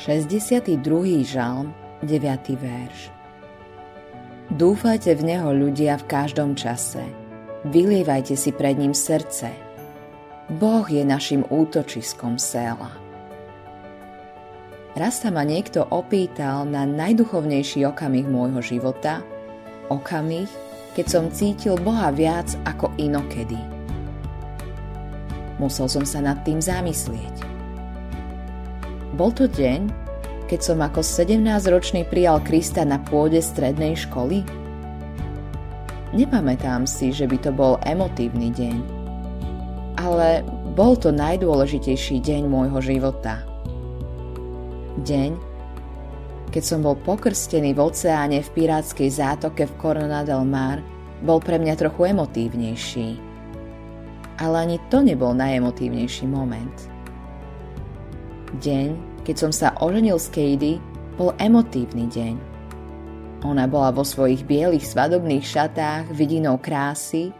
62. žalm, 9. verš. Dúfajte v Neho ľudia v každom čase. Vylievajte si pred ním srdce. Boh je našim útočiskom sela. Raz sa ma niekto opýtal na najduchovnejší okamih môjho života, okamih, keď som cítil Boha viac ako inokedy. Musel som sa nad tým zamyslieť. Bol to deň, keď som ako 17-ročný prijal Krista na pôde strednej školy? Nepamätám si, že by to bol emotívny deň. Ale bol to najdôležitejší deň môjho života. Deň, keď som bol pokrstený v oceáne v pirátskej zátoke v Corona del Mar, bol pre mňa trochu emotívnejší. Ale ani to nebol najemotívnejší moment. Deň, keď som sa oženil s Katie, bol emotívny deň. Ona bola vo svojich bielých svadobných šatách vidinou krásy,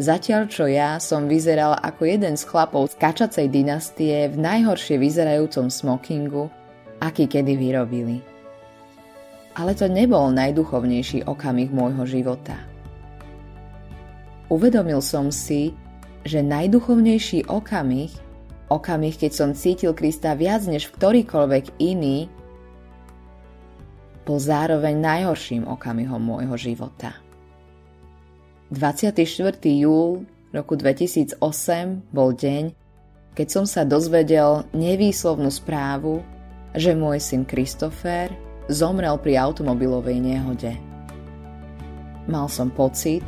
zatiaľ čo ja som vyzeral ako jeden z chlapov z kačacej dynastie v najhoršie vyzerajúcom smokingu, aký kedy vyrobili. Ale to nebol najduchovnejší okamih môjho života. Uvedomil som si, že najduchovnejší okamih Okamih, keď som cítil Krista viac než v ktorýkoľvek iný, bol zároveň najhorším okamihom môjho života. 24. júl roku 2008 bol deň, keď som sa dozvedel nevýslovnú správu, že môj syn Christopher zomrel pri automobilovej nehode. Mal som pocit,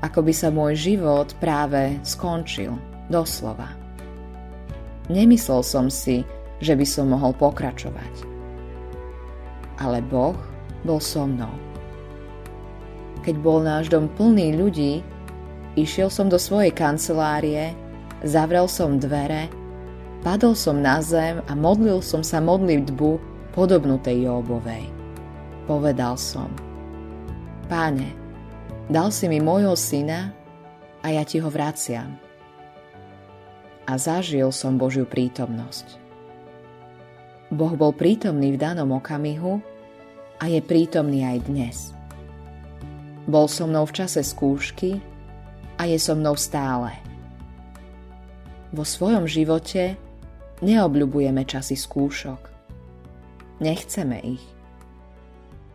ako by sa môj život práve skončil, doslova. Nemyslel som si, že by som mohol pokračovať. Ale Boh bol so mnou. Keď bol náš dom plný ľudí, išiel som do svojej kancelárie, zavrel som dvere, padol som na zem a modlil som sa modlitbu podobnú tej Jóbovej. Povedal som, Páne, dal si mi môjho syna a ja ti ho vraciam a zažil som Božiu prítomnosť. Boh bol prítomný v danom okamihu a je prítomný aj dnes. Bol so mnou v čase skúšky a je so mnou stále. Vo svojom živote neobľubujeme časy skúšok. Nechceme ich.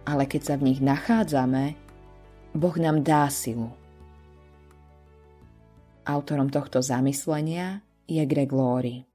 Ale keď sa v nich nachádzame, Boh nám dá silu. Autorom tohto zamyslenia e a Greg Laurie.